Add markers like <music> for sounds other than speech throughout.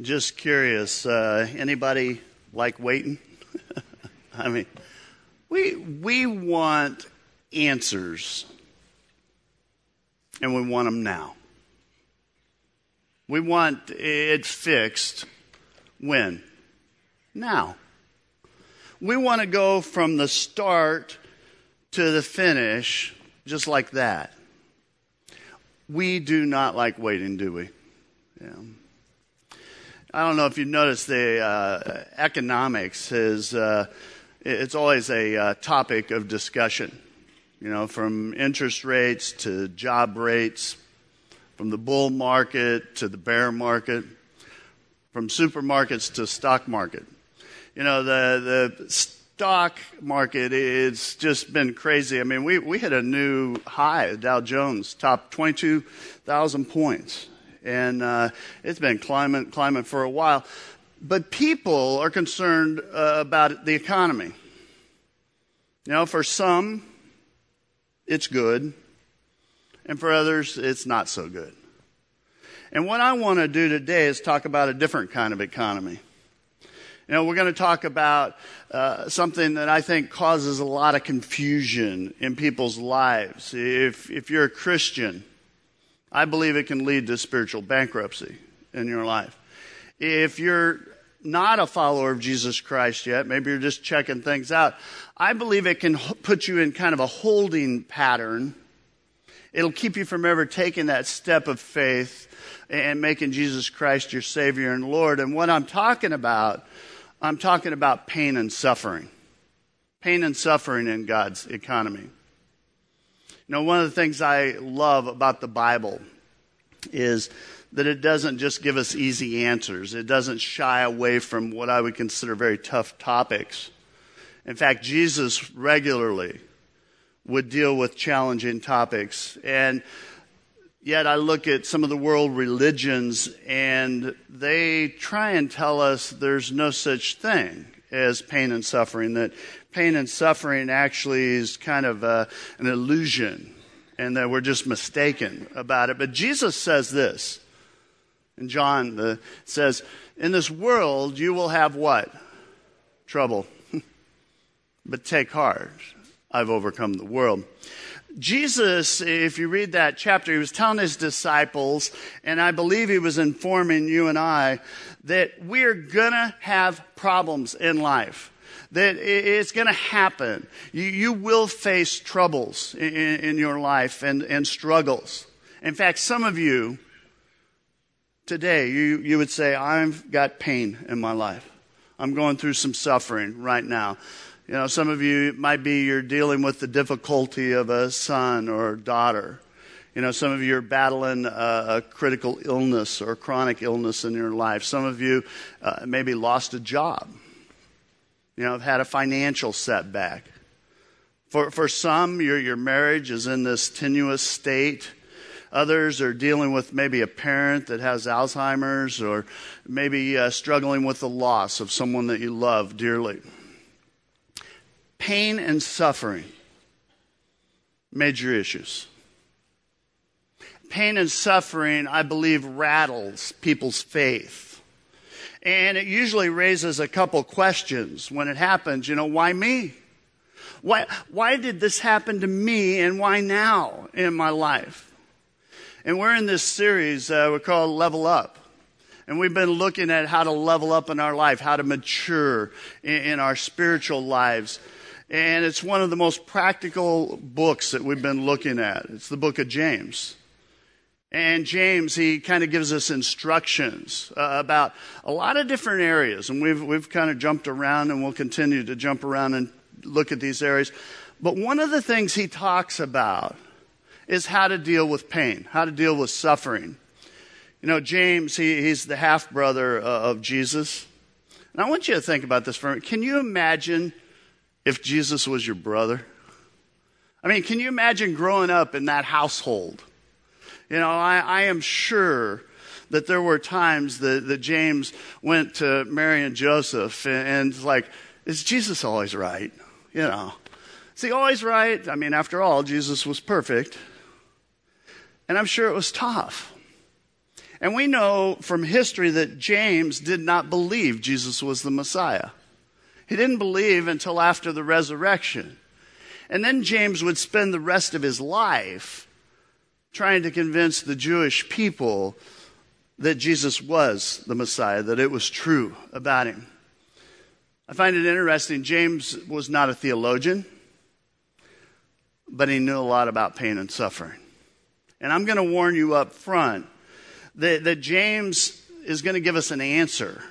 Just curious, uh, anybody like waiting? <laughs> I mean, we, we want answers, and we want them now. We want it fixed when? Now. We want to go from the start to the finish just like that. We do not like waiting, do we? Yeah. I don't know if you've noticed the uh, economics is uh, it's always a uh, topic of discussion. You know, from interest rates to job rates, from the bull market to the bear market, from supermarkets to stock market. You know, the the stock market it's just been crazy. I mean, we we hit a new high. Dow Jones top twenty two thousand points and uh, it's been climbing, for a while. But people are concerned uh, about the economy. You know, for some, it's good, and for others, it's not so good. And what I want to do today is talk about a different kind of economy. You know, we're going to talk about uh, something that I think causes a lot of confusion in people's lives. If, if you're a Christian, I believe it can lead to spiritual bankruptcy in your life. If you're not a follower of Jesus Christ yet, maybe you're just checking things out, I believe it can put you in kind of a holding pattern. It'll keep you from ever taking that step of faith and making Jesus Christ your Savior and Lord. And what I'm talking about, I'm talking about pain and suffering. Pain and suffering in God's economy. You know, one of the things I love about the Bible is that it doesn't just give us easy answers. It doesn't shy away from what I would consider very tough topics. In fact, Jesus regularly would deal with challenging topics. And yet I look at some of the world religions and they try and tell us there's no such thing as pain and suffering, that pain and suffering actually is kind of a, uh, an illusion and that we're just mistaken about it. But Jesus says this. And John the, says, In this world you will have what? Trouble. <laughs> but take heart. I've overcome the world. Jesus, if you read that chapter, he was telling his disciples, and I believe he was informing you and I, that we're gonna have problems in life that it's going to happen. You, you, will face troubles in, in your life and, and struggles. In fact, some of you today, you, you would say, I've got pain in my life. I'm going through some suffering right now. You know, some of you might be you're dealing with the difficulty of a son or daughter. You know, some of you are battling a, a critical illness or chronic illness in your life. Some of you uh, maybe lost a job you know, have had a financial setback. For, for some, your, your marriage is in this tenuous state. Others are dealing with maybe a parent that has Alzheimer's or maybe uh, struggling with the loss of someone that you love dearly. Pain and suffering, major issues. Pain and suffering, I believe, rattles people's faith. And it usually raises a couple questions when it happens. You know, why me? Why, why did this happen to me and why now in my life? And we're in this series uh, we call Level Up. And we've been looking at how to level up in our life, how to mature in, in our spiritual lives. And it's one of the most practical books that we've been looking at. It's the book of James. And James, he kind of gives us instructions uh, about a lot of different areas. And we've, we've kind of jumped around and we'll continue to jump around and look at these areas. But one of the things he talks about is how to deal with pain, how to deal with suffering. You know, James, he, he's the half brother uh, of Jesus. And I want you to think about this for a minute. Can you imagine if Jesus was your brother? I mean, can you imagine growing up in that household? You know, I, I am sure that there were times that, that James went to Mary and Joseph and, and like, is Jesus always right? You know, is he always right? I mean, after all, Jesus was perfect. And I'm sure it was tough. And we know from history that James did not believe Jesus was the Messiah. He didn't believe until after the resurrection. And then James would spend the rest of his life trying to convince the Jewish people that Jesus was the Messiah, that it was true about him. I find it interesting. James was not a theologian, but he knew a lot about pain and suffering. And I'm going to warn you up front that, that James is going to give us an answer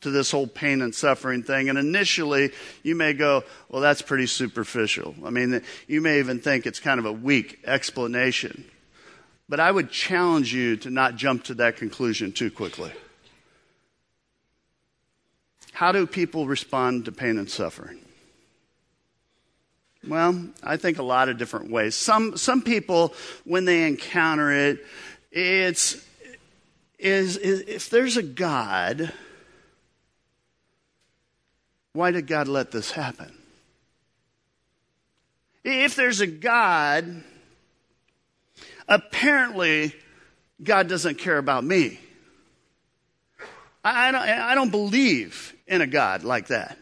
to this whole pain and suffering thing. And initially, you may go, well, that's pretty superficial. I mean, you may even think it's kind of a weak explanation. But I would challenge you to not jump to that conclusion too quickly. How do people respond to pain and suffering? Well, I think a lot of different ways. Some, some people, when they encounter it, it's, is, is if there's a God, why did God let this happen? If there's a God, apparently God doesn't care about me. I, don't, I don't believe in a God like that.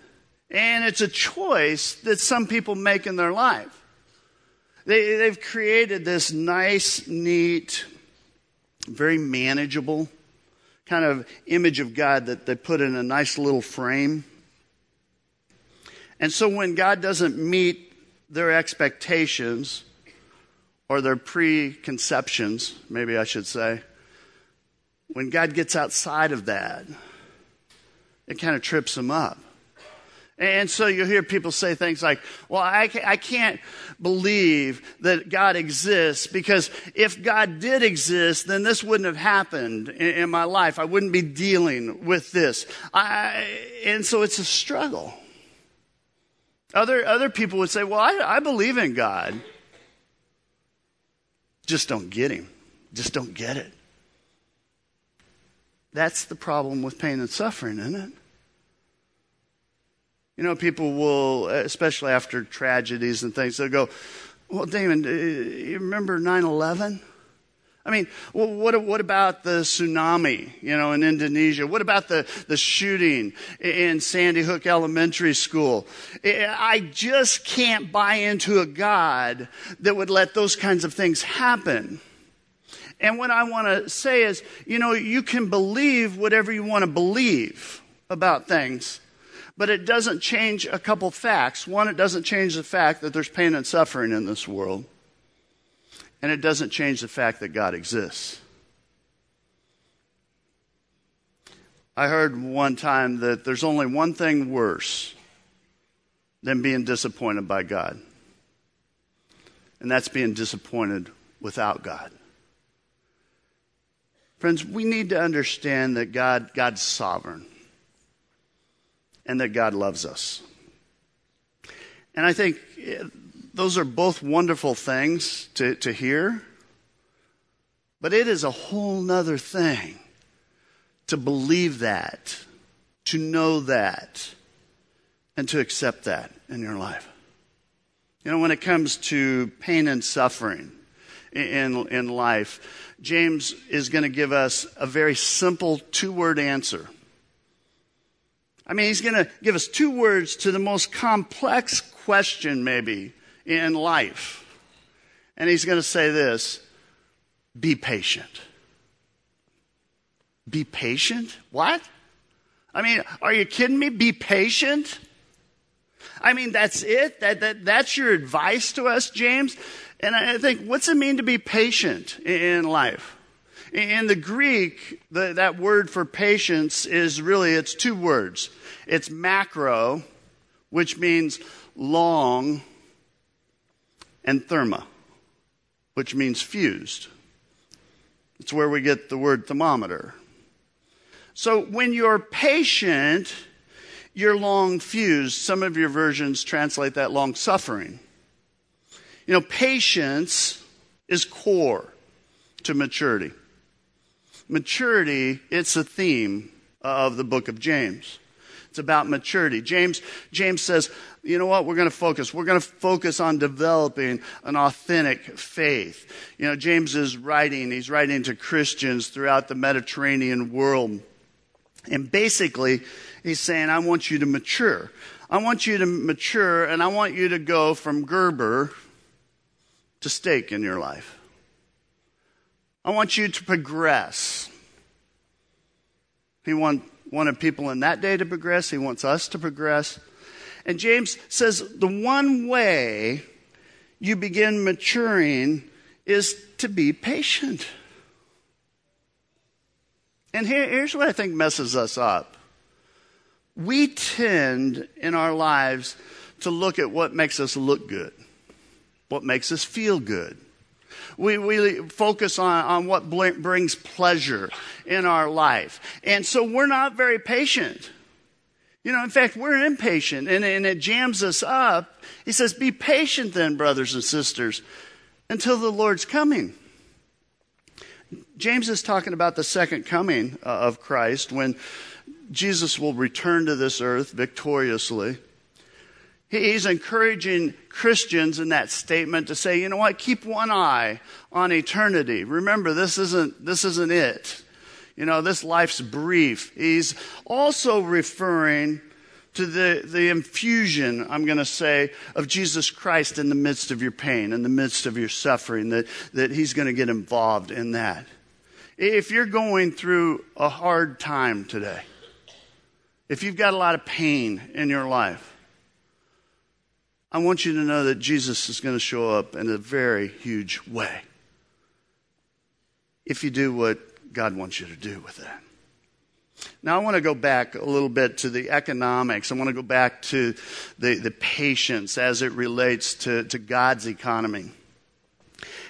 And it's a choice that some people make in their life. They, they've created this nice, neat, very manageable kind of image of God that they put in a nice little frame. And so when God doesn't meet their expectations or their preconceptions, maybe I should say, when God gets outside of that, it kind of trips them up. And so you'll hear people say things like, well, I, can't believe that God exists because if God did exist, then this wouldn't have happened in, in my life. I wouldn't be dealing with this. I, and so it's a struggle. Other, other people would say, well, I, I believe in God. Just don't get him. Just don't get it. That's the problem with pain and suffering, isn't it? You know, people will, especially after tragedies and things, they'll go, Well, Damon, uh, you remember 9 11? I mean, what, what about the tsunami, you know, in Indonesia? What about the, the shooting in Sandy Hook Elementary School? I just can't buy into a God that would let those kinds of things happen. And what I want to say is, you know, you can believe whatever you want to believe about things but it doesn't change a couple facts. One, it doesn't change the fact that there's pain and suffering in this world, and it doesn't change the fact that God exists. I heard one time that there's only one thing worse than being disappointed by God, and that's being disappointed without God. Friends, we need to understand that God, God's sovereign and that God loves us. And I think those are both wonderful things to, to hear, but it is a whole nother thing to believe that, to know that, and to accept that in your life. You know, when it comes to pain and suffering in, in life, James is going to give us a very simple two word answer. I mean, he's going to give us two words to the most complex question, maybe, in life. And he's going to say this be patient. Be patient? What? I mean, are you kidding me? Be patient? I mean, that's it? That, that, that's your advice to us, James? And I think, what's it mean to be patient in life? In the Greek, the, that word for patience is really, it's two words. It's macro, which means long, and therma, which means fused. It's where we get the word thermometer. So when you're patient, you're long fused. Some of your versions translate that long suffering. You know, patience is core to maturity. Maturity, it's a theme of the book of James. It's about maturity. James, James says, you know what? We're going to focus. We're going to focus on developing an authentic faith. You know, James is writing, he's writing to Christians throughout the Mediterranean world. And basically, he's saying, I want you to mature. I want you to mature and I want you to go from Gerber to steak in your life. I want you to progress. He want, wanted people in that day to progress. He wants us to progress. And James says the one way you begin maturing is to be patient. And here, here's what I think messes us up. We tend in our lives to look at what makes us look good, what makes us feel good. We, we focus on, on what brings pleasure in our life. And so we're not very patient. You know, in fact, we're impatient and, and it jams us up. He says, Be patient then, brothers and sisters, until the Lord's coming. James is talking about the second coming uh, of Christ when Jesus will return to this earth victoriously. He's encouraging Christians in that statement to say, you know what, keep one eye on eternity. Remember, this isn't, this isn't it. You know, this life's brief. He's also referring to the, the infusion, I'm going to say, of Jesus Christ in the midst of your pain, in the midst of your suffering, that, that He's going to get involved in that. If you're going through a hard time today, if you've got a lot of pain in your life, I want you to know that Jesus is going to show up in a very huge way if you do what God wants you to do with that. Now, I want to go back a little bit to the economics. I want to go back to the, the patience as it relates to, to God's economy.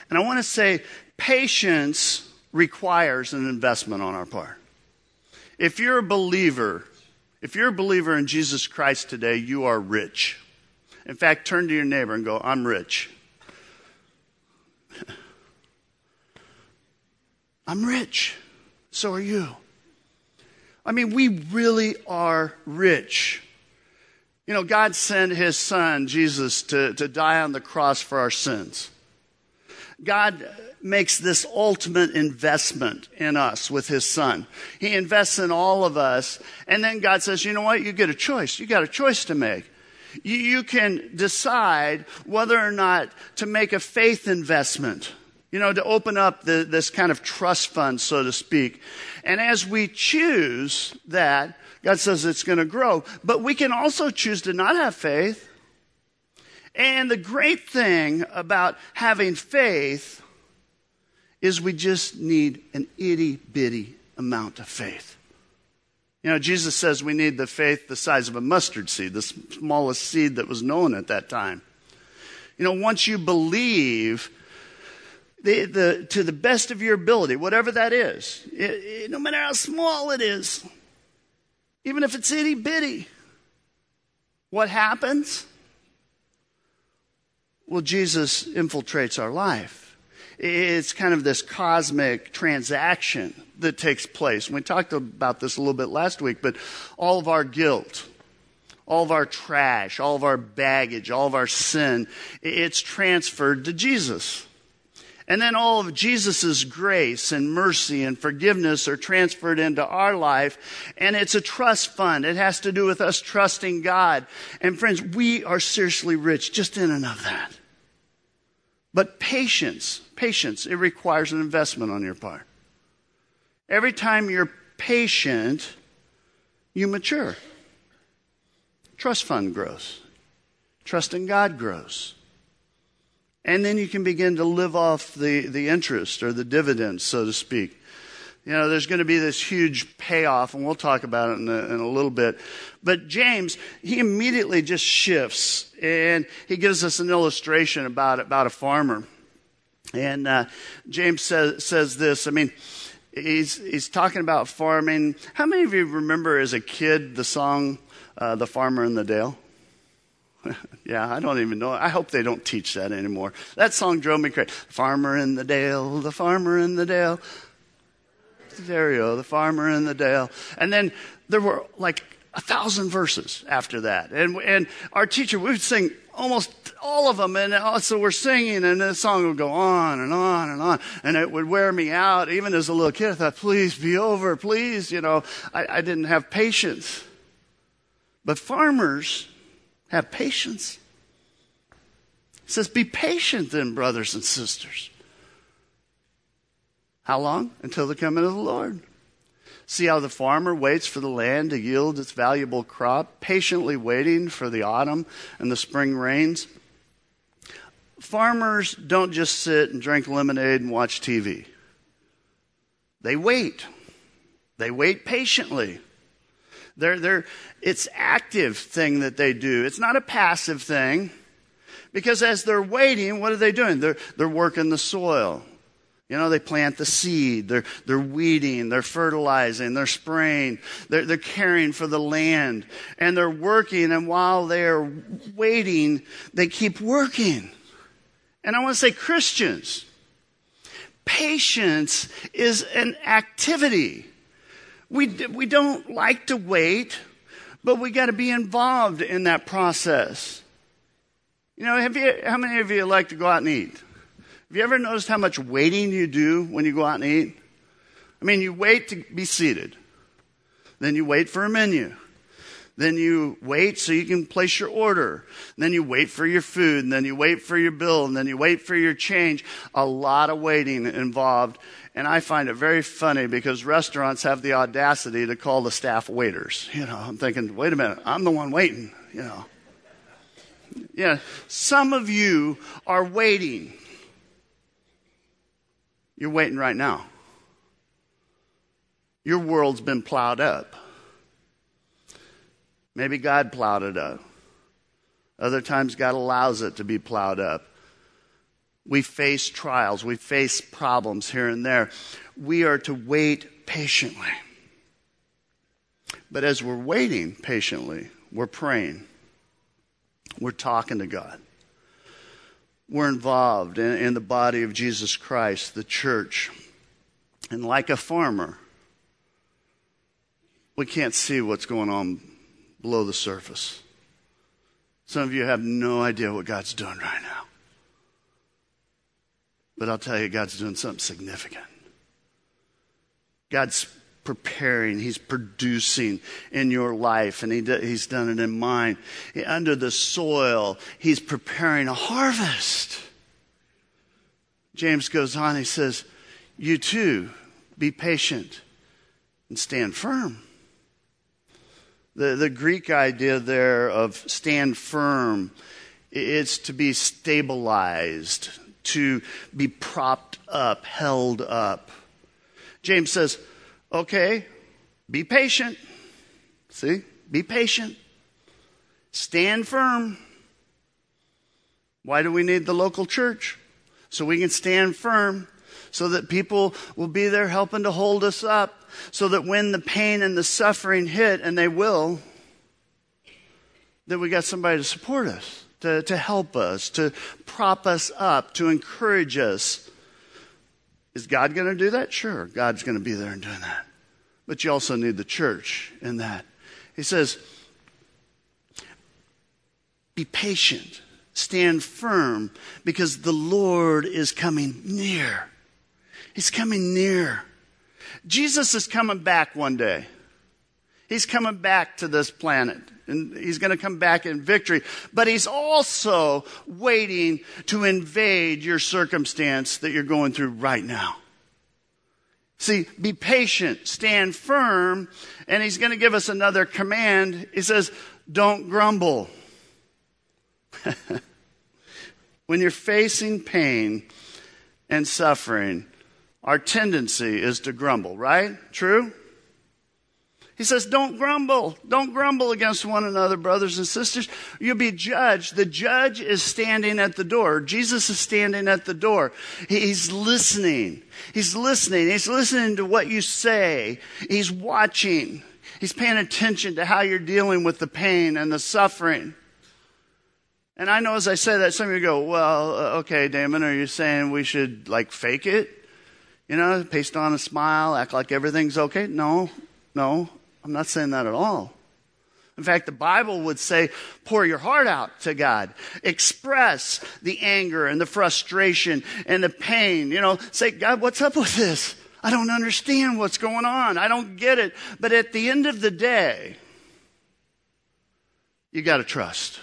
And I want to say patience requires an investment on our part. If you're a believer, if you're a believer in Jesus Christ today, you are rich. In fact, turn to your neighbor and go, I'm rich. I'm rich. So are you. I mean, we really are rich. You know, God sent his son, Jesus, to, to die on the cross for our sins. God makes this ultimate investment in us with his son. He invests in all of us. And then God says, you know what? You get a choice. You got a choice to make. You, you can decide whether or not to make a faith investment, you know, to open up the, this kind of trust fund, so to speak. And as we choose that, God says it's going to grow. But we can also choose to not have faith. And the great thing about having faith is we just need an itty bitty amount of faith. You know, Jesus says we need the faith the size of a mustard seed, the smallest seed that was known at that time. You know, once you believe the, the, to the best of your ability, whatever that is, it, it, no matter how small it is, even if it's itty bitty, what happens? Well, Jesus infiltrates our life. It's kind of this cosmic transaction that takes place. We talked about this a little bit last week, but all of our guilt, all of our trash, all of our baggage, all of our sin, it's transferred to Jesus. And then all of Jesus' grace and mercy and forgiveness are transferred into our life. And it's a trust fund. It has to do with us trusting God. And friends, we are seriously rich just in and of that. But patience, patience, it requires an investment on your part. Every time you're patient, you mature. Trust fund grows. Trust in God grows. And then you can begin to live off the, the interest or the dividends, so to speak. You know, there's going to be this huge payoff, and we'll talk about it in a, in a little bit. But James, he immediately just shifts, and he gives us an illustration about, about a farmer. And uh, James says, says this I mean, he's, he's talking about farming. How many of you remember as a kid the song, uh, The Farmer in the Dale? <laughs> yeah, I don't even know. I hope they don't teach that anymore. That song drove me crazy. Farmer in the Dale, the farmer in the Dale. There you go, the farmer in the dale. And then there were like a thousand verses after that. And, and our teacher, we would sing almost all of them. And so we're singing and the song would go on and on and on. And it would wear me out. Even as a little kid, I thought, please be over, please. You know, I, I didn't have patience. But farmers have patience. It says, be patient then, brothers and sisters. How long? Until the coming of the Lord. See how the farmer waits for the land to yield its valuable crop, patiently waiting for the autumn and the spring rains. Farmers don't just sit and drink lemonade and watch TV. They wait. They wait patiently. They're, they're, it's active thing that they do. It's not a passive thing. Because as they're waiting, what are they doing? They're, they're working the soil. You know, they plant the seed, they're, they're weeding, they're fertilizing, they're spraying, they're, they're caring for the land, and they're working, and while they're waiting, they keep working. And I want to say, Christians, patience is an activity. We, we don't like to wait, but we got to be involved in that process. You know, have you, how many of you like to go out and eat? Have you ever noticed how much waiting you do when you go out and eat? I mean, you wait to be seated. Then you wait for a menu. Then you wait so you can place your order. Then you wait for your food. And then you wait for your bill. And then you wait for your change. A lot of waiting involved. And I find it very funny because restaurants have the audacity to call the staff waiters. You know, I'm thinking, wait a minute, I'm the one waiting, you know. Yeah, some of you are waiting. You're waiting right now. Your world's been plowed up. Maybe God plowed it up. Other times, God allows it to be plowed up. We face trials, we face problems here and there. We are to wait patiently. But as we're waiting patiently, we're praying, we're talking to God we're involved in, in the body of Jesus Christ, the church. And like a farmer, we can't see what's going on below the surface. Some of you have no idea what God's doing right now. But I'll tell you, God's doing something significant. God's preparing, He's producing in your life, and he He's done it in mine. Under the soil, He's preparing a harvest. James goes on, he says, You too, be patient and stand firm. The, the Greek idea there of stand firm, it's to be stabilized, to be propped up, held up. James says, Okay, be patient. See? Be patient. Stand firm. Why do we need the local church? So we can stand firm, so that people will be there helping to hold us up, so that when the pain and the suffering hit, and they will, that we got somebody to support us, to, to help us, to prop us up, to encourage us. Is God going to do that? Sure, God's going to be there and doing that. But you also need the church in that. He says, be patient, stand firm, because the Lord is coming near. He's coming near. Jesus is coming back one day. He's coming back to this planet and he's going to come back in victory. But he's also waiting to invade your circumstance that you're going through right now. See, be patient, stand firm, and he's going to give us another command. He says, don't grumble. <laughs> when you're facing pain and suffering, our tendency is to grumble, right? True? He says, Don't grumble. Don't grumble against one another, brothers and sisters. You'll be judged. The judge is standing at the door. Jesus is standing at the door. He's listening. He's listening. He's listening to what you say. He's watching. He's paying attention to how you're dealing with the pain and the suffering. And I know as I say that, some of you go, Well, uh, okay, Damon, are you saying we should like fake it? You know, paste on a smile, act like everything's okay? No, no. I'm not saying that at all. In fact, the Bible would say, pour your heart out to God. Express the anger and the frustration and the pain. You know, say, God, what's up with this? I don't understand what's going on. I don't get it. But at the end of the day, you got to trust.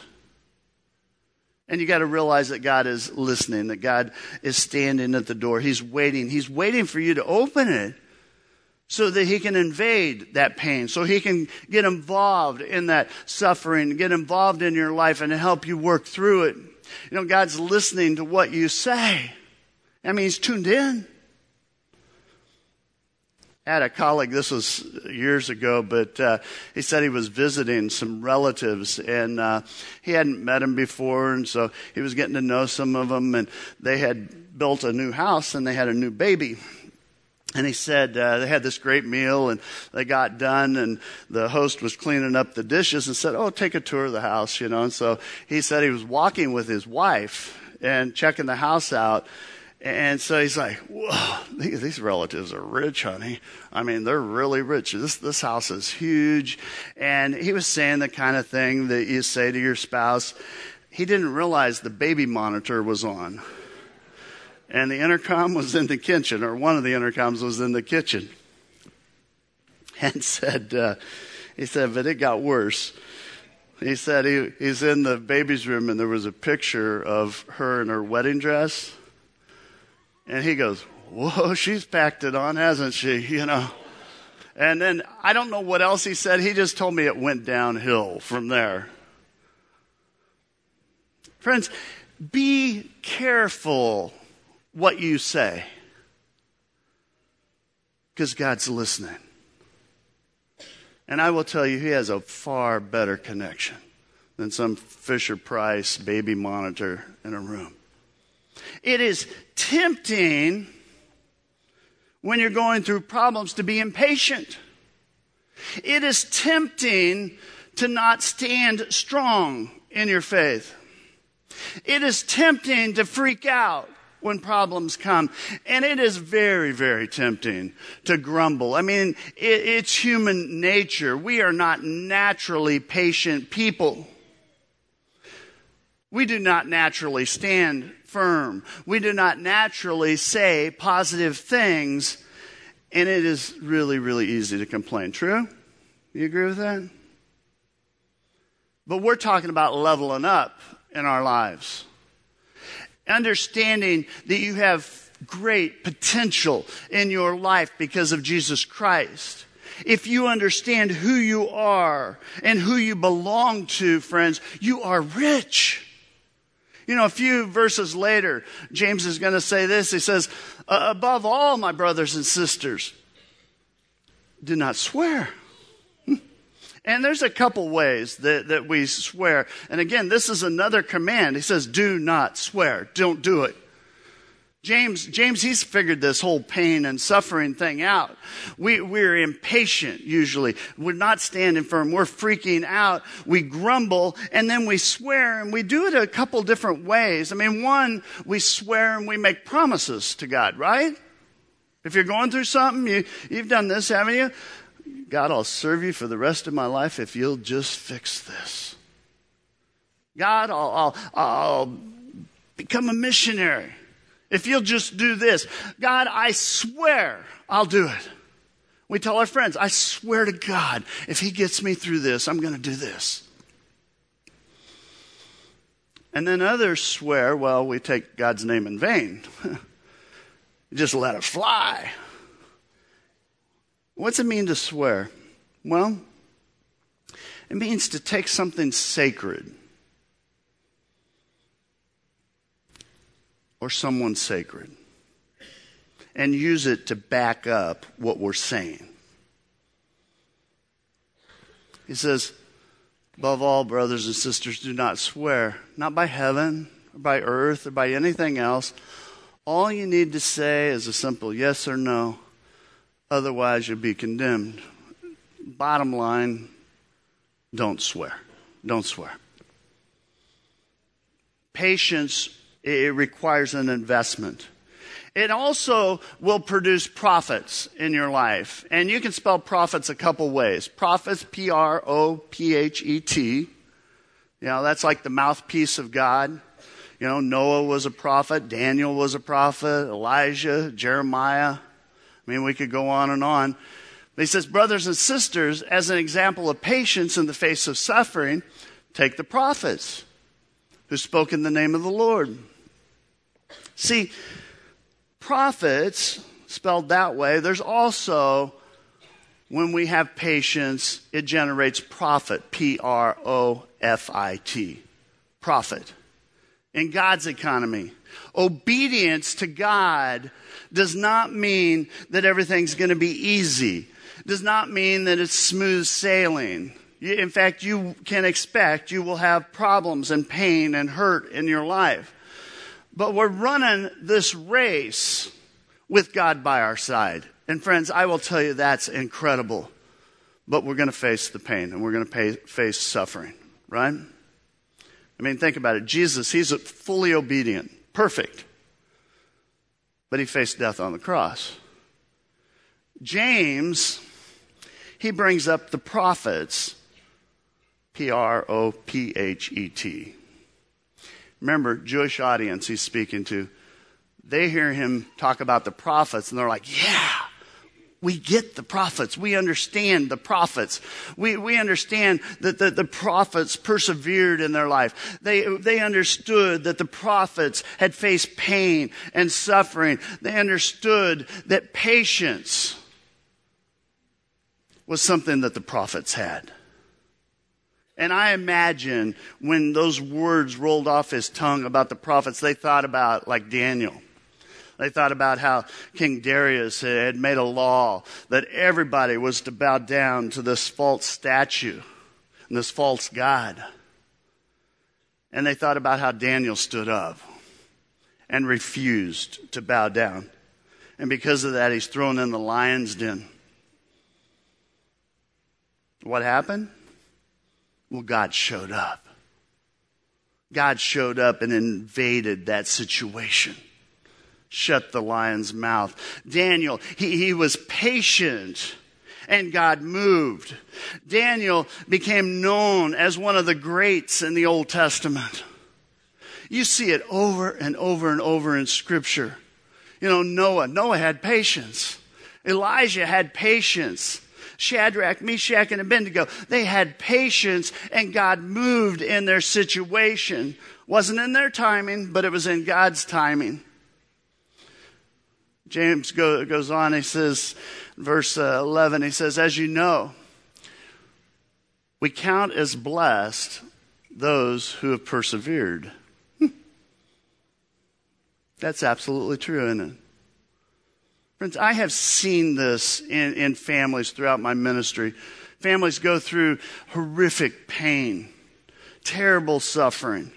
And you got to realize that God is listening, that God is standing at the door. He's waiting. He's waiting for you to open it so that he can invade that pain, so he can get involved in that suffering, get involved in your life and help you work through it. You know, God's listening to what you say. I mean, he's tuned in. Had a colleague, this was years ago, but uh, he said he was visiting some relatives and uh, he hadn't met them before, and so he was getting to know some of them, and they had built a new house and they had a new baby. And he said uh, they had this great meal and they got done and the host was cleaning up the dishes and said, "Oh, take a tour of the house," you know. And so he said he was walking with his wife and checking the house out. And so he's like, "Whoa, these relatives are rich, honey. I mean, they're really rich. This this house is huge." And he was saying the kind of thing that you say to your spouse. He didn't realize the baby monitor was on and the intercom was in the kitchen, or one of the intercoms was in the kitchen. <laughs> And said, uh, he said, but it got worse. He said he, he's in the baby's room and there was a picture of her in her wedding dress. And he goes, Whoa, she's packed it on, hasn't she? <laughs> You know. And then I don't know what else he said. He just told me it went downhill from there. Friends, be careful what you say because God's listening. And I will tell you, He has a far better connection than some Fisher Price baby monitor in a room. It is tempting when you're going through problems to be impatient. It is tempting to not stand strong in your faith. It is tempting to freak out when problems come. And it is very, very tempting to grumble. I mean, it, it's human nature. We are not naturally patient people. We do not naturally stand firm. We do not naturally say positive things. And it is really, really easy to complain. True? You agree with that? But we're talking about leveling up in our lives understanding that you have great potential in your life because of Jesus Christ. If you understand who you are and who you belong to, friends, you are rich. You know, a few verses later, James is going to say this. He says, Above all, my brothers and sisters, do not swear hmm. and there's a couple ways that, that we swear. And again, this is another command. He says, do not swear. Don't do it. James, James, he's figured this whole pain and suffering thing out. We, we're impatient usually. We're not standing firm. We're freaking out. We grumble and then we swear and we do it a couple different ways. I mean, one, we swear and we make promises to God, right? If you're going through something, you, you've done this, haven't you? God, I'll serve you for the rest of my life if you'll just fix this. God, I'll, I'll, I'll become a missionary if you'll just do this. God, I swear I'll do it. We tell our friends, I swear to God, if he gets me through this, I'm going to do this. And then others swear, well, we take God's name in vain. <laughs> just let it fly. What's it mean to swear? Well, it means to take something sacred or someone sacred and use it to back up what we're saying. He says, above all, brothers and sisters, do not swear, not by heaven or by earth or by anything else. All you need to say is a simple yes or no Otherwise, you'll be condemned. Bottom line, don't swear. Don't swear. Patience, it requires an investment. it also will produce profits in your life. And you can spell profits a couple ways. Prophets, P R O P H E T. You know, that's like the mouthpiece of God. You know, Noah was a prophet, Daniel was a prophet, Elijah, Jeremiah. I mean, we could go on and on. He says, brothers and sisters, as an example of patience in the face of suffering, take the prophets who spoke in the name of the Lord. See, prophets, spelled that way, there's also, when we have patience, it generates profit. P R O F I T. Profit. In God's economy. Obedience to God does not mean that everything's going to be easy does not mean that it's smooth sailing. In fact, you can expect you will have problems and pain and hurt in your life. But we're running this race with God by our side. And friends, I will tell you that's incredible. But we're going to face the pain and we're going to face suffering, right? I mean, think about it. Jesus, he's fully obedient, perfect. But he faced death on the cross. James he brings up the prophets, P R O P H E T. Remember, Jewish audience he's speaking to, they hear him talk about the prophets and they're like, yeah, we get the prophets. We understand the prophets. We, we understand that the, the prophets persevered in their life. They, they understood that the prophets had faced pain and suffering. They understood that patience was something that the prophets had. And I imagine when those words rolled off his tongue about the prophets, they thought about like Daniel. They thought about how King Darius had made a law that everybody was to bow down to this false statue and this false God. And they thought about how Daniel stood up and refused to bow down. And because of that, he's thrown in the lion's den. What happened? Well, God showed up. God showed up and invaded that situation. Shut the lion's mouth. Daniel, he, he was patient and God moved. Daniel became known as one of the greats in the Old Testament. You see it over and over and over in Scripture. You know, Noah, Noah had patience. Elijah had patience. Shadrach, Meshach, and Abednego, they had patience and God moved in their situation. Wasn't in their timing, but it was in God's timing. James go, goes on, he says, verse uh, 11, he says, As you know, we count as blessed those who have persevered. Hmm. That's absolutely true, isn't it? Friends, I have seen this in, in families throughout my ministry. Families go through horrific pain, terrible suffering.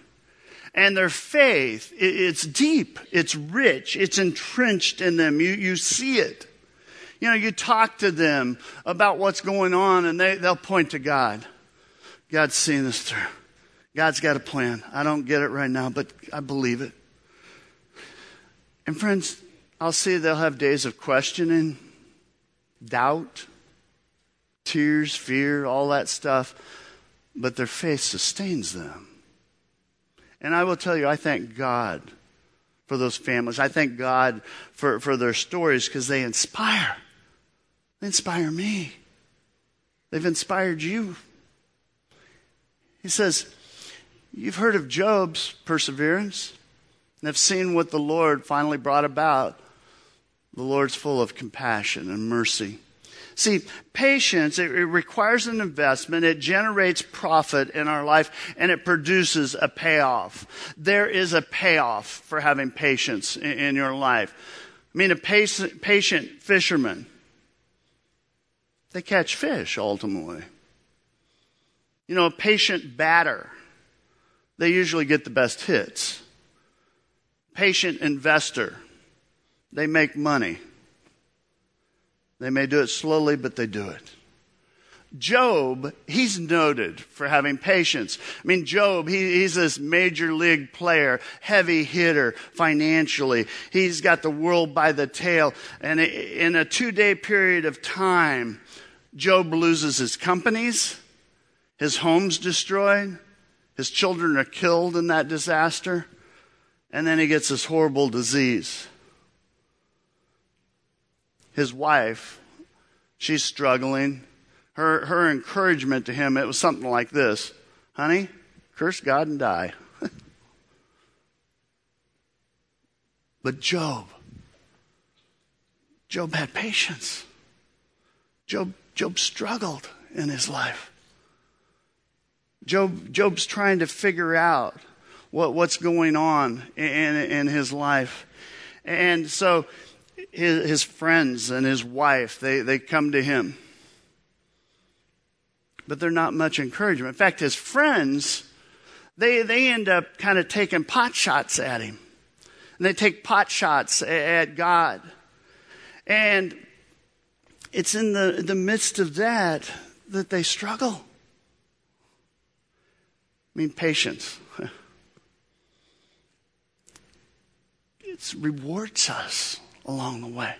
And their faith, it's deep, it's rich, it's entrenched in them. You, you see it. You know, you talk to them about what's going on and they, they'll point to God. God's seeing this through. God's got a plan. I don't get it right now, but I believe it. And friends, I'll see they'll have days of questioning, doubt, tears, fear, all that stuff, but their faith sustains them. And I will tell you, I thank God for those families. I thank God for, for their stories because they inspire. They inspire me. They've inspired you. He says, You've heard of Job's perseverance and have seen what the Lord finally brought about the Lord's full of compassion and mercy. See, patience, it, requires an investment. It generates profit in our life and it produces a payoff. There is a payoff for having patience in, your life. I mean, a patient fisherman, they catch fish ultimately. You know, a patient batter, they usually get the best hits. Patient investor, they make money. They may do it slowly, but they do it. Job, he's noted for having patience. I mean, Job, he, he's this major league player, heavy hitter financially. He's got the world by the tail. And in a two day period of time, Job loses his companies, his home's destroyed, his children are killed in that disaster, and then he gets this horrible disease. His wife, she's struggling her, her encouragement to him, it was something like this Honey, curse God and die. <laughs> but Job, Job had patience. Job, Job struggled in his life. Job, Job's trying to figure out what, what's going on in, in his life. And so his, his friends and his wife, they, they come to him but they're not much encouragement. In fact, his friends, they, they end up kind of taking pot shots at him. And they take pot shots at God. And it's in the, the midst of that that they struggle. I mean, patience. <laughs> It rewards us along the way.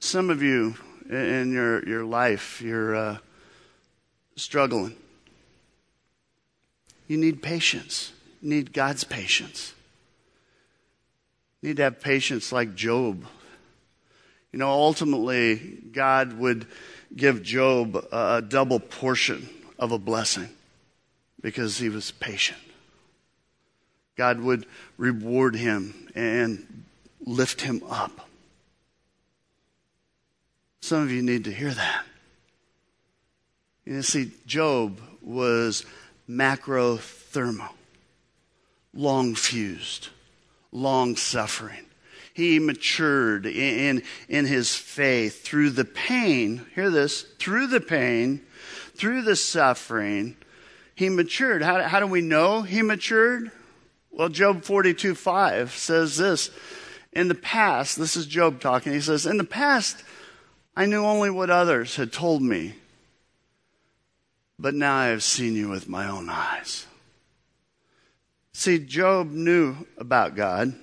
Some of you in your, your life, you're uh, struggling. You need patience. You need God's patience. You need to have patience like Job. You know, ultimately, God would give Job a, a double portion of a blessing because he was patient. God would reward him and lift him up. Some of you need to hear that. You see, Job was macrothermo, long fused, long suffering. He matured in, in his faith through the pain. Hear this through the pain, through the suffering. He matured. How, how do we know he matured? Well, Job 42 5 says this. In the past, this is Job talking, he says, In the past, I knew only what others had told me, but now I have seen you with my own eyes. See, Job knew about God.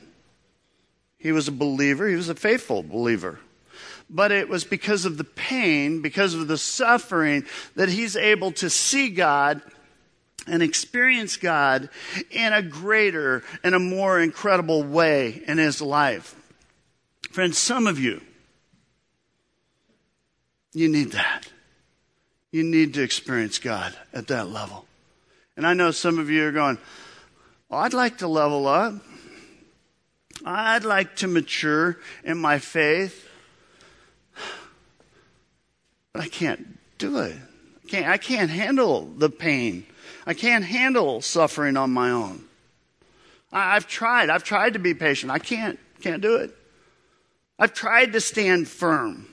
He was a believer, he was a faithful believer. But it was because of the pain, because of the suffering, that he's able to see God and experience God in a greater and a more incredible way in his life. Friends, some of you, you need that. You need to experience God at that level. And I know some of you are going, I'd like to level up. I'd like to mature in my faith. But I can't do it. I can't, I can't handle the pain. I can't handle suffering on my own. I, I've tried. I've tried to be patient. I can't, can't do it. I've tried to stand firm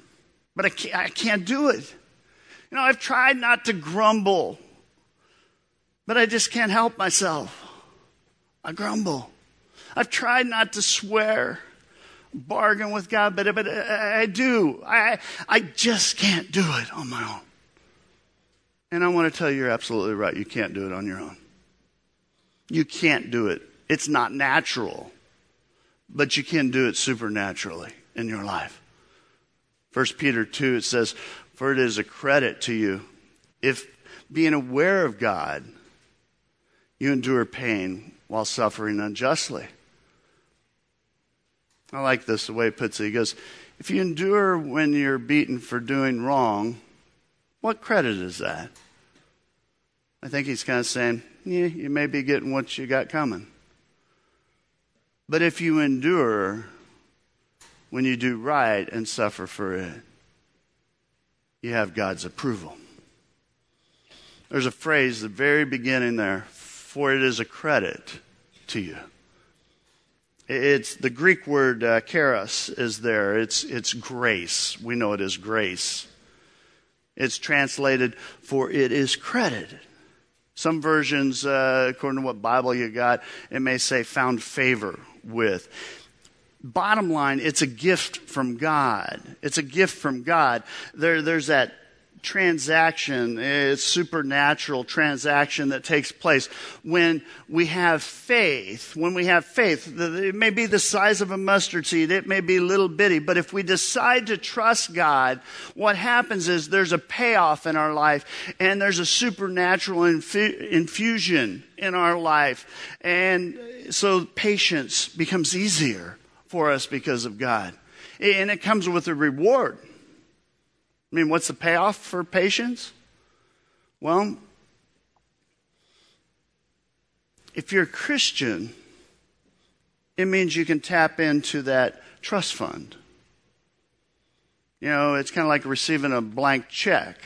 but I can't, I can't do it. You know, I've tried not to grumble, but I just can't help myself. I grumble. I've tried not to swear, bargain with God, but, but uh, I do. I, I just can't do it on my own. And I want to tell you, you're absolutely right. You can't do it on your own. You can't do it. It's not natural, but you can do it supernaturally in your life. 1 Peter 2, it says, For it is a credit to you if, being aware of God, you endure pain while suffering unjustly. I like this, the way he puts it. He goes, If you endure when you're beaten for doing wrong, what credit is that? I think he's kind of saying, Yeah, you may be getting what you got coming. But if you endure when you do right and suffer for it, you have God's approval. There's a phrase the very beginning there, for it is a credit to you. It's the Greek word uh, charis is there. It's, it's grace. We know it is grace. It's translated for it is credited. Some versions, uh, according to what Bible you got, it may say found favor with bottom line, it's a gift from God. It's a gift from God. There, there's that transaction, it's supernatural transaction that takes place when we have faith. When we have faith, it may be the size of a mustard seed, it may be little bitty, but if we decide to trust God, what happens is there's a payoff in our life and there's a supernatural infu- infusion in our life. And so patience becomes easier for us because of God. And it comes with a reward. I mean, what's the payoff for patience? Well, if you're a Christian, it means you can tap into that trust fund. You know, it's kind of like receiving a blank check.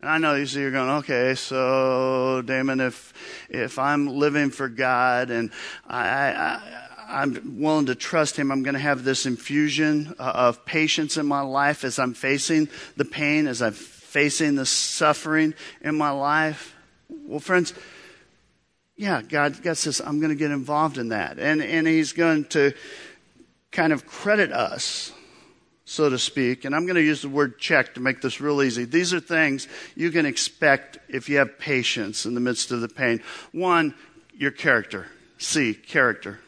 And I know you're going, okay, so Damon, if if I'm living for God and I, I I'm willing to trust Him. I'm going to have this infusion uh, of patience in my life as I'm facing the pain, as I'm facing the suffering in my life. Well, friends, yeah, God, God says, I'm going to get involved in that. And, and He's going to kind of credit us, so to speak. And I'm going to use the word check to make this real easy. These are things you can expect if you have patience in the midst of the pain. One, your character. C, character.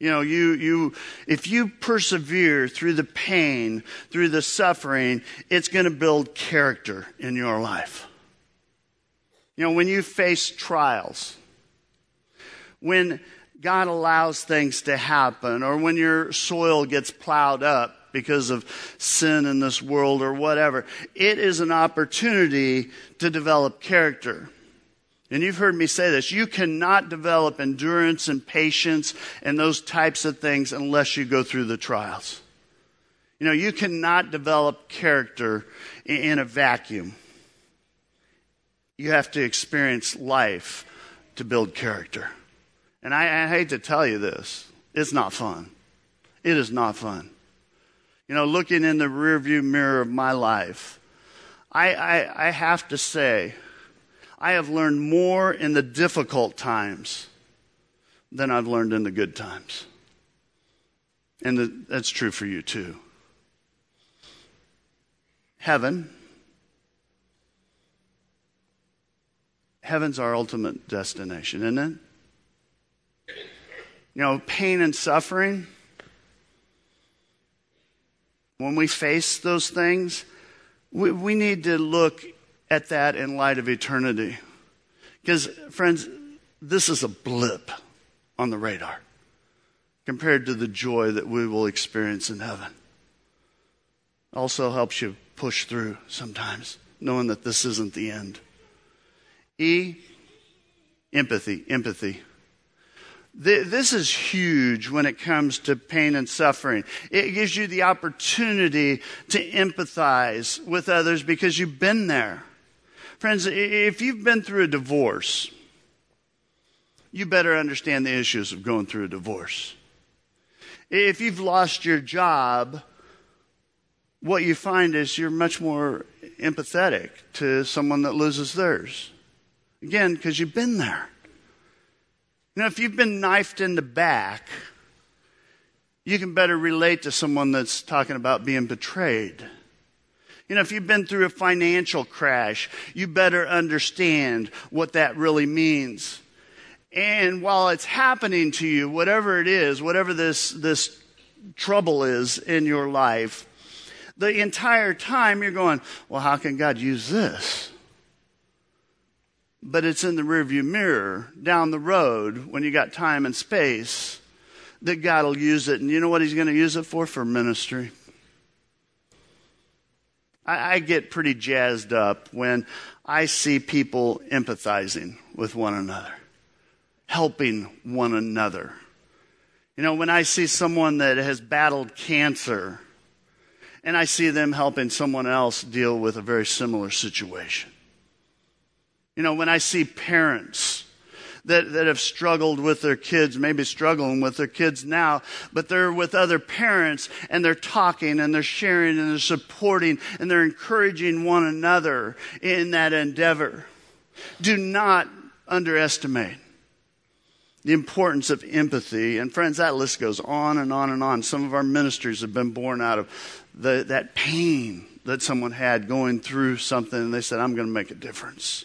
You know, you, you, if you persevere through the pain, through the suffering, it's going to build character in your life. You know, when you face trials, when God allows things to happen, or when your soil gets plowed up because of sin in this world or whatever, it is an opportunity to develop character. And you've heard me say this you cannot develop endurance and patience and those types of things unless you go through the trials. You know, you cannot develop character in a vacuum. You have to experience life to build character. And I, I hate to tell you this, it's not fun. It is not fun. You know, looking in the rearview mirror of my life, I, I, I have to say, I have learned more in the difficult times than I've learned in the good times. And that's true for you too. Heaven. Heaven's our ultimate destination, isn't it? You know, pain and suffering. When we face those things, we, we need to look at that in light of eternity. Because, friends, this is a blip on the radar compared to the joy that we will experience in heaven. Also helps you push through sometimes, knowing that this isn't the end. E, empathy, empathy. This is huge when it comes to pain and suffering. It gives you the opportunity to empathize with others because you've been there. Friends, if you've been through a divorce, you better understand the issues of going through a divorce. If you've lost your job, what you find is you're much more empathetic to someone that loses theirs. Again, because you've been there. You know, if you've been knifed in the back, you can better relate to someone that's talking about being betrayed. You know, if you've been through a financial crash, you better understand what that really means. And while it's happening to you, whatever it is, whatever this, this trouble is in your life, the entire time you're going, well, how can God use this? But it's in the rearview mirror down the road when you got time and space that God will use it. And you know what He's going to use it for? For ministry. I, I get pretty jazzed up when I see people empathizing with one another, helping one another. You know, when I see someone that has battled cancer and I see them helping someone else deal with a very similar situation. You know, when I see parents that, that have struggled with their kids, maybe struggling with their kids now, but they're with other parents and they're talking and they're sharing and they're supporting and they're encouraging one another in that endeavor. Do not underestimate the importance of empathy. And friends, that list goes on and on and on. Some of our ministries have been born out of the, that pain that someone had going through something, and they said, I'm going to make a difference.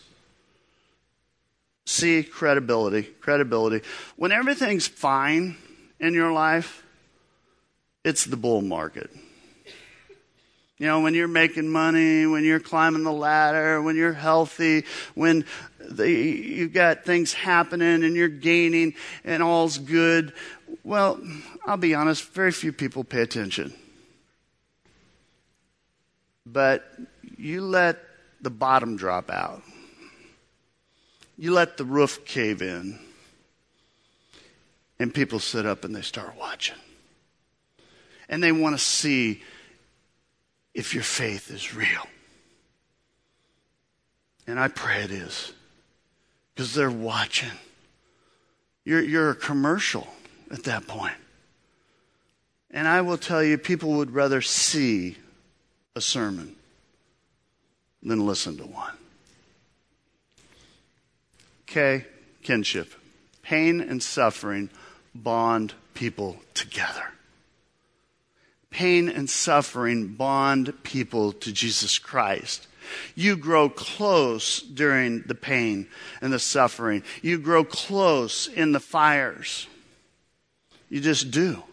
See, credibility, credibility. When everything's fine in your life, it's the bull market. You know, when you're making money, when you're climbing the ladder, when you're healthy, when the, you've got things happening and you're gaining and all's good. Well, I'll be honest, very few people pay attention. But you let the bottom drop out, you let the roof cave in, and people sit up and they start watching. And they want to see if your faith is real. And I pray it is because they're watching. You're, you're a commercial at that point. And I will tell you, people would rather see a sermon than listen to one. Okay, kinship. Pain and suffering bond people together. Pain and suffering bond people to Jesus Christ. You grow close during the pain and the suffering. You grow close in the fires. You just do.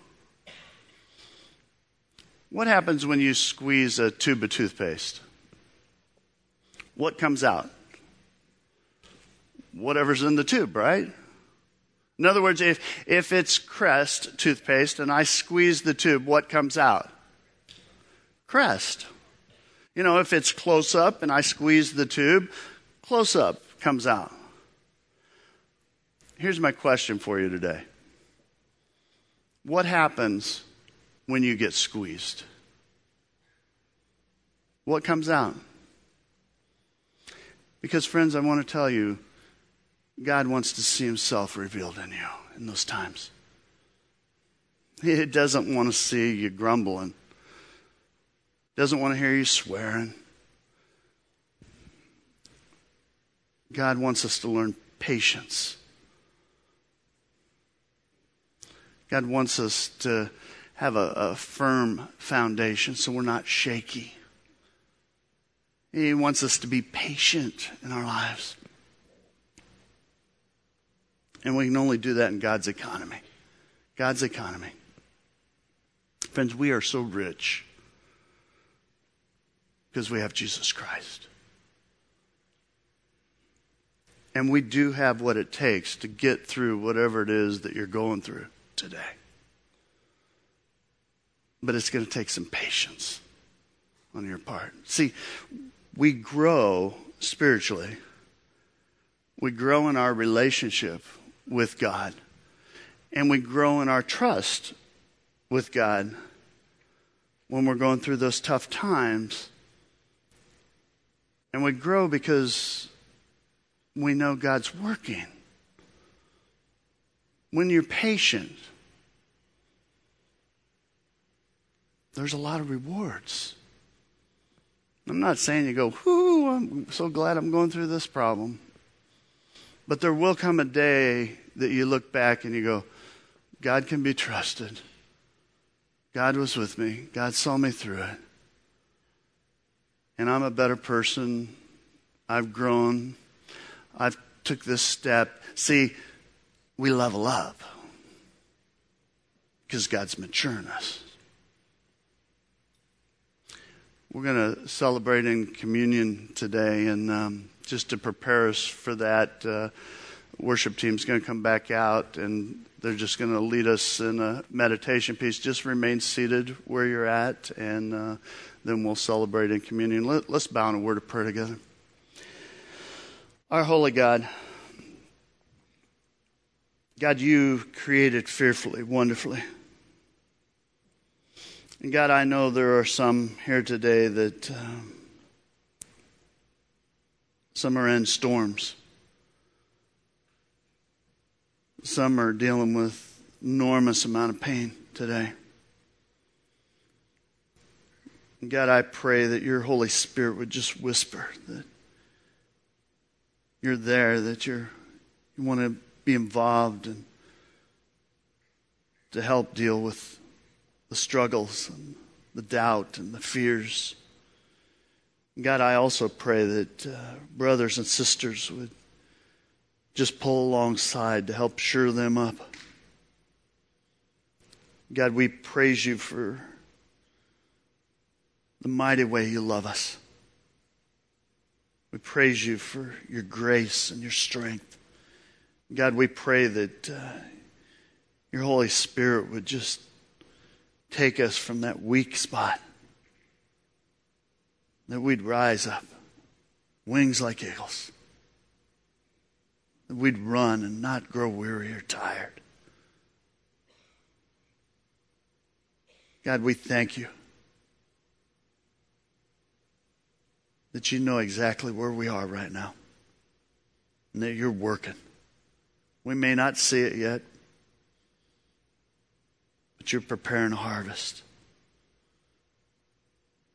What happens when you squeeze a tube of toothpaste? What comes out? Whatever's in the tube, right? In other words, if, if it's Crest toothpaste and I squeeze the tube, what comes out? Crest. You know, if it's close up and I squeeze the tube, close up comes out. Here's my question for you today What happens when you get squeezed? What comes out? Because, friends, I want to tell you, God wants to see Himself revealed in you in those times. He doesn't want to see you grumbling doesn't want to hear you swearing. God wants us to learn patience. God wants us to have a, a, firm foundation so we're not shaky. He wants us to be patient in our lives. And we can only do that in God's economy. God's economy. Friends, we are so rich because we have Jesus Christ. And we do have what it takes to get through whatever it is that you're going through today. But it's going to take some patience on your part. See, we grow spiritually, we grow in our relationship with God, and we grow in our trust with God when we're going through those tough times and we grow because we know God's working. When you're patient, there's a lot of rewards. I'm not saying you go, whoo, I'm so glad I'm going through this problem. But there will come a day that you look back and you go, God can be trusted. God was with me. God saw me through it and I'm a better person. I've grown. I've took this step. See, we level up because God's maturing us. We're going to celebrate in communion today, and um, just to prepare us for that, uh, worship team's going to come back out and they're just going to lead us in a meditation piece. Just remain seated where you're at, and uh, then we'll celebrate in communion. Let, let's bow in a word of prayer together. Our holy God, God, you created fearfully, wonderfully. And God, I know there are some here today that uh, some are in storms. Some are dealing with enormous amount of pain today. God, I pray that your Holy Spirit would just whisper that you're there, that you're, you want to be involved and to help deal with the struggles and the doubt and the fears. God, I also pray that uh, brothers and sisters would just pull alongside to help shore them up. God, we praise you for the mighty way you love us. We praise you for your grace and your strength. God, we pray that uh, your Holy Spirit would just take us from that weak spot, that we'd rise up, wings like eagles, we'd run and not grow weary or tired. God, we thank you that you know exactly where we are right now and that you're working. We may not see it yet, but you're preparing a harvest.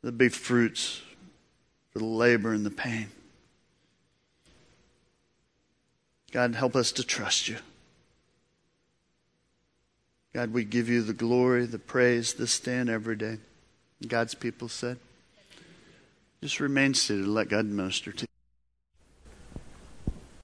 There'll be fruits for the labor and the pain. God, help us to trust you. God, we give you the glory, the praise this day and every day. God's people said, just remain seated. Let God minister to you.